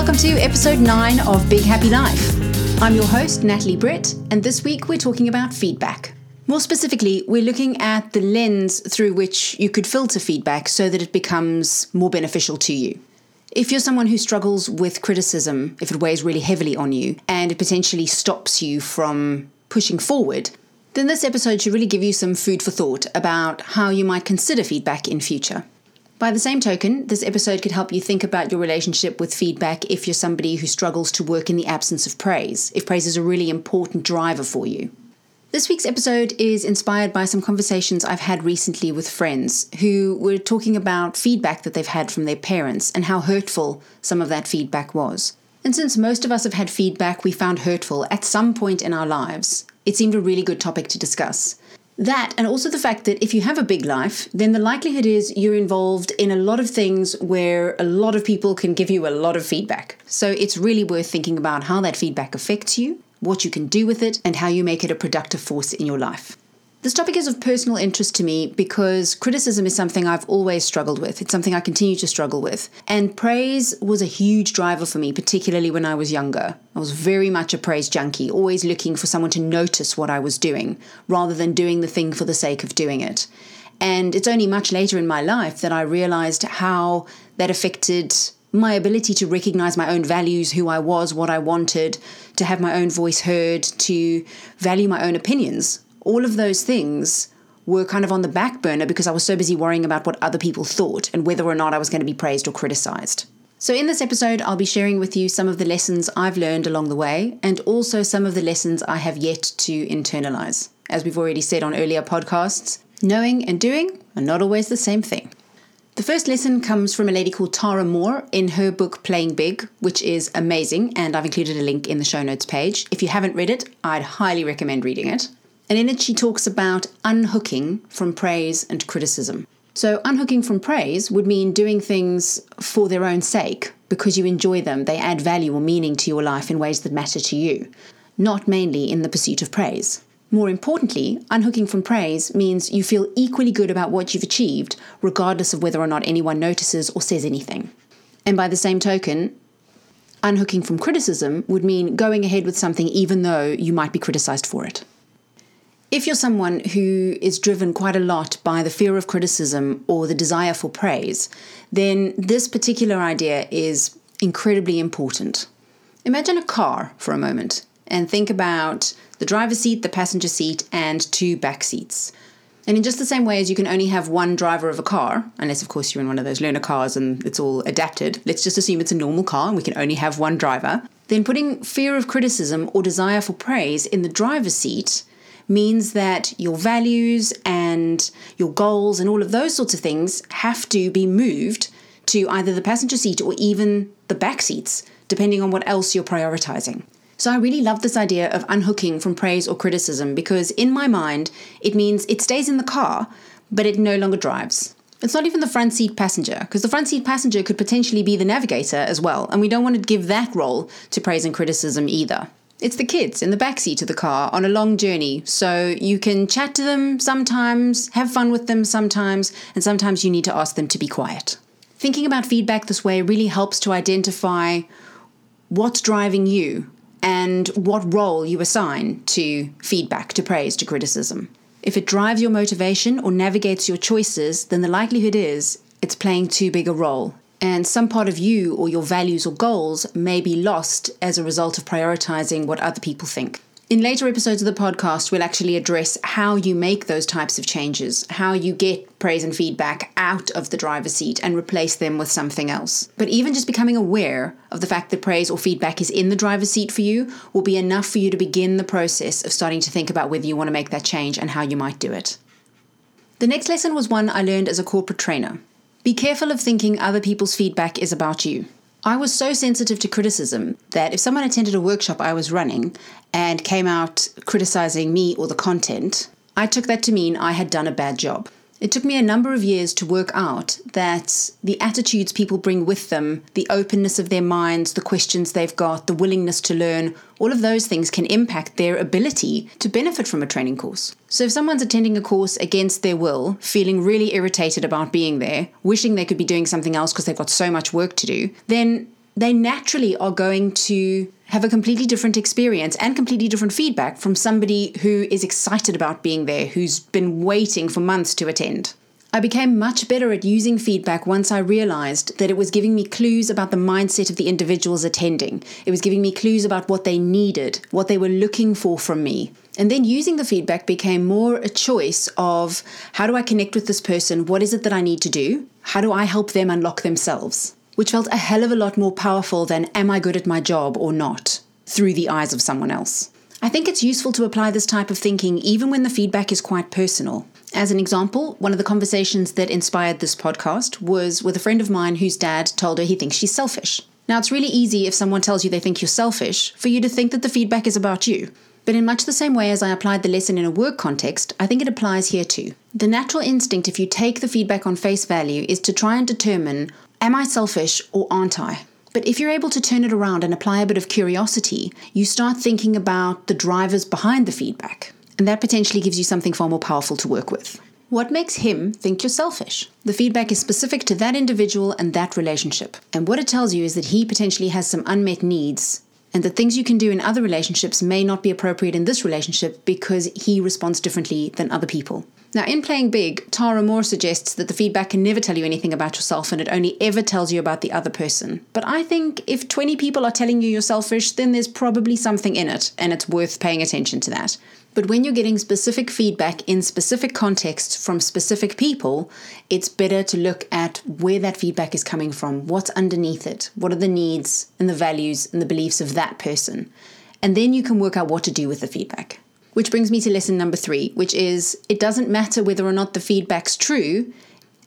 welcome to episode 9 of Big Happy Life. I'm your host, Natalie Britt, and this week we're talking about feedback. More specifically, we're looking at the lens through which you could filter feedback so that it becomes more beneficial to you. If you're someone who struggles with criticism, if it weighs really heavily on you, and it potentially stops you from pushing forward, then this episode should really give you some food for thought about how you might consider feedback in future. By the same token, this episode could help you think about your relationship with feedback if you're somebody who struggles to work in the absence of praise, if praise is a really important driver for you. This week's episode is inspired by some conversations I've had recently with friends who were talking about feedback that they've had from their parents and how hurtful some of that feedback was. And since most of us have had feedback we found hurtful at some point in our lives, it seemed a really good topic to discuss. That, and also the fact that if you have a big life, then the likelihood is you're involved in a lot of things where a lot of people can give you a lot of feedback. So it's really worth thinking about how that feedback affects you, what you can do with it, and how you make it a productive force in your life. This topic is of personal interest to me because criticism is something I've always struggled with. It's something I continue to struggle with. And praise was a huge driver for me, particularly when I was younger. I was very much a praise junkie, always looking for someone to notice what I was doing rather than doing the thing for the sake of doing it. And it's only much later in my life that I realized how that affected my ability to recognize my own values, who I was, what I wanted, to have my own voice heard, to value my own opinions all of those things were kind of on the back burner because I was so busy worrying about what other people thought and whether or not I was going to be praised or criticized. So, in this episode, I'll be sharing with you some of the lessons I've learned along the way and also some of the lessons I have yet to internalize. As we've already said on earlier podcasts, knowing and doing are not always the same thing. The first lesson comes from a lady called Tara Mohr in her book Playing Big, which is amazing, and I've included a link in the show notes page. If you haven't read it, I'd highly recommend reading it. And in it, she talks about unhooking from praise and criticism. So, unhooking from praise would mean doing things for their own sake because you enjoy them, they add value or meaning to your life in ways that matter to you, not mainly in the pursuit of praise. More importantly, unhooking from praise means you feel equally good about what you've achieved, regardless of whether or not anyone notices or says anything. And by the same token, unhooking from criticism would mean going ahead with something even though you might be criticized for it. If you're someone who is driven quite a lot by the fear of criticism or the desire for praise, then this particular idea is incredibly important. Imagine a car for a moment and think about the driver's seat, the passenger seat, and two back seats. And in just the same way as you can only have one driver of a car, unless of course you're in one of those learner cars and it's all adapted, let's just assume it's a normal car and we can only have one driver, then putting fear of criticism or desire for praise in the driver's seat means that your values and your goals and all of those sorts of things have to be moved to either the passenger seat or even the back seats, depending on what else you're prioritizing. So I really love this idea of unhooking from praise or criticism because in my mind, it means it stays in the car, but it no longer drives. It's not even the front seat passenger, because the front seat passenger could potentially be the navigator as well, and we don't want to give that role to praise and criticism either. It's the kids in the backseat of the car on a long journey, so you can chat to them sometimes, have fun with them sometimes, and sometimes you need to ask them to be quiet. Thinking about feedback this way really helps to identify what's driving you and what role you assign to feedback, to praise, to criticism. If it drives your motivation or navigates your choices, then the likelihood is it's playing too big a role and some part of you or your values or goals may be lost as a result of prioritizing what other people think. In later episodes of the podcast, we'll actually address how you make those types of changes, how you get praise and feedback out of the driver's seat and replace them with something else. But even just becoming aware of the fact that praise or feedback is in the driver's seat for you will be enough for you to begin the process of starting to think about whether you want to make that change and how you might do it. The next lesson was one I learned as a corporate trainer. Be careful of thinking other people's feedback is about you. I was so sensitive to criticism that if someone attended a workshop I was running and came out criticizing me or the content, I took that to mean I had done a bad job. It took me a number of years to work out that the attitudes people bring with them, the openness of their minds, the questions they've got, the willingness to learn, all of those things can impact their ability to benefit from a training course. So if someone's attending a course against their will, feeling really irritated about being there, wishing they could be doing something else because they've got so much work to do, then they naturally are going to have a completely different experience and completely different feedback from somebody who is excited about being there, who's been waiting for months to attend. I became much better at using feedback once I realized that it was giving me clues about the mindset of the individuals attending. It was giving me clues about what they needed, what they were looking for from me. And then using the feedback became more a choice of how do I connect with this person? What is it that I need to do? How do I help them unlock themselves? Which felt a hell of a lot more powerful than am I good at my job or not through the eyes of someone else. I think it's useful to apply this type of thinking even when the feedback is quite personal. As an example, one of the conversations that inspired this podcast was with a friend of mine whose dad told her he thinks she's selfish. Now, it's really easy if someone tells you they think you're selfish for you to think that the feedback is about you. But in much the same way as I applied the lesson in a work context, I think it applies here too. The natural instinct, if you take the feedback on face value, is to try and determine am I selfish or aren't I? But if you're able to turn it around and apply a bit of curiosity, you start thinking about the drivers behind the feedback and that potentially gives you something far more powerful to work with. What makes him think you're selfish? The feedback is specific to that individual and that relationship. And what it tells you is that he potentially has some unmet needs, and the things you can do in other relationships may not be appropriate in this relationship because he responds differently than other people. Now, in Playing Big, Tara Mohr suggests that the feedback can never tell you anything about yourself and it only ever tells you about the other person. But I think if 20 people are telling you you're selfish, then there's probably something in it, and it's worth paying attention to that. But when you're getting specific feedback in specific contexts from specific people, it's better to look at where that feedback is coming from, what's underneath it, what are the needs and the values and the beliefs of that person. And then you can work out what to do with the feedback. Which brings me to lesson number three, which is it doesn't matter whether or not the feedback's true,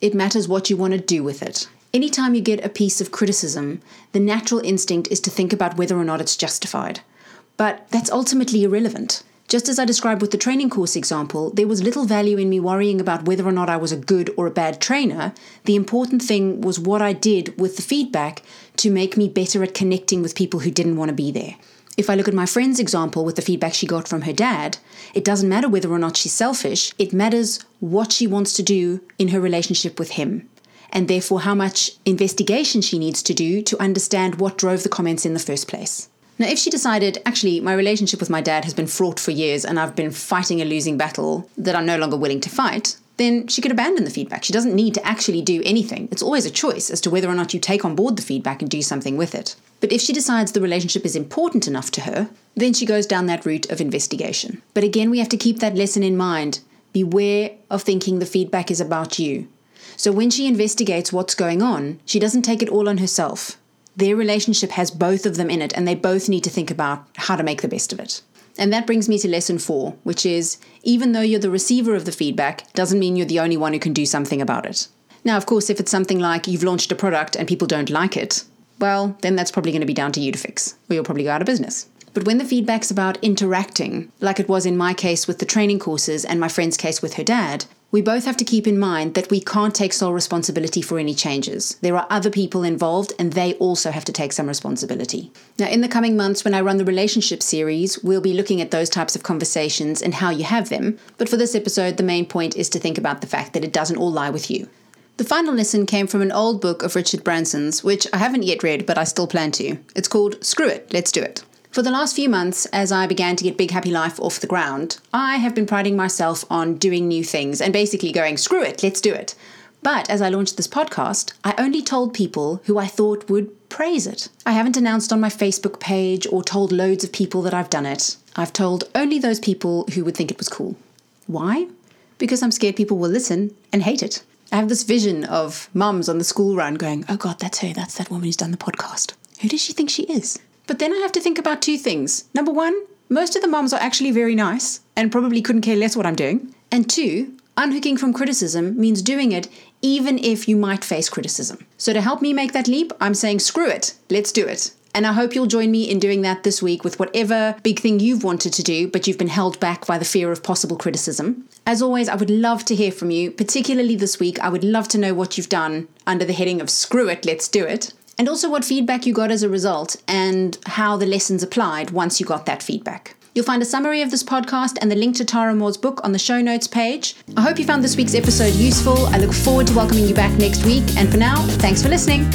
it matters what you want to do with it. Anytime you get a piece of criticism, the natural instinct is to think about whether or not it's justified. But that's ultimately irrelevant. Just as I described with the training course example, there was little value in me worrying about whether or not I was a good or a bad trainer. The important thing was what I did with the feedback to make me better at connecting with people who didn't want to be there. If I look at my friend's example with the feedback she got from her dad, it doesn't matter whether or not she's selfish, it matters what she wants to do in her relationship with him, and therefore how much investigation she needs to do to understand what drove the comments in the first place. Now, if she decided, actually, my relationship with my dad has been fraught for years and I've been fighting a losing battle that I'm no longer willing to fight, then she could abandon the feedback. She doesn't need to actually do anything. It's always a choice as to whether or not you take on board the feedback and do something with it. But if she decides the relationship is important enough to her, then she goes down that route of investigation. But again, we have to keep that lesson in mind. Beware of thinking the feedback is about you. So when she investigates what's going on, she doesn't take it all on herself. Their relationship has both of them in it, and they both need to think about how to make the best of it. And that brings me to lesson four, which is even though you're the receiver of the feedback, doesn't mean you're the only one who can do something about it. Now, of course, if it's something like you've launched a product and people don't like it, well, then that's probably going to be down to you to fix, or you'll probably go out of business. But when the feedback's about interacting, like it was in my case with the training courses and my friend's case with her dad, we both have to keep in mind that we can't take sole responsibility for any changes. There are other people involved and they also have to take some responsibility. Now, in the coming months, when I run the relationship series, we'll be looking at those types of conversations and how you have them. But for this episode, the main point is to think about the fact that it doesn't all lie with you. The final lesson came from an old book of Richard Branson's, which I haven't yet read, but I still plan to. It's called Screw It, Let's Do It. For the last few months, as I began to get Big Happy Life off the ground, I have been priding myself on doing new things and basically going, screw it, let's do it. But as I launched this podcast, I only told people who I thought would praise it. I haven't announced on my Facebook page or told loads of people that I've done it. I've told only those people who would think it was cool. Why? Because I'm scared people will listen and hate it. I have this vision of mums on the school run going, oh God, that's her. That's that woman who's done the podcast. Who does she think she is? But then I have to think about two things. Number one, most of the moms are actually very nice and probably couldn't care less what I'm doing. And two, unhooking from criticism means doing it even if you might face criticism. So to help me make that leap, I'm saying screw it, let's do it. And I hope you'll join me in doing that this week with whatever big thing you've wanted to do, but you've been held back by the fear of possible criticism. As always, I would love to hear from you, particularly this week. I would love to know what you've done under the heading of Screw It, Let's Do It. And also what feedback you got as a result and how the lessons applied once you got that feedback. You'll find a summary of this podcast and the link to Tara Mohr's book on the show notes page. I hope you found this week's episode useful. I look forward to welcoming you back next week. And for now, thanks for listening.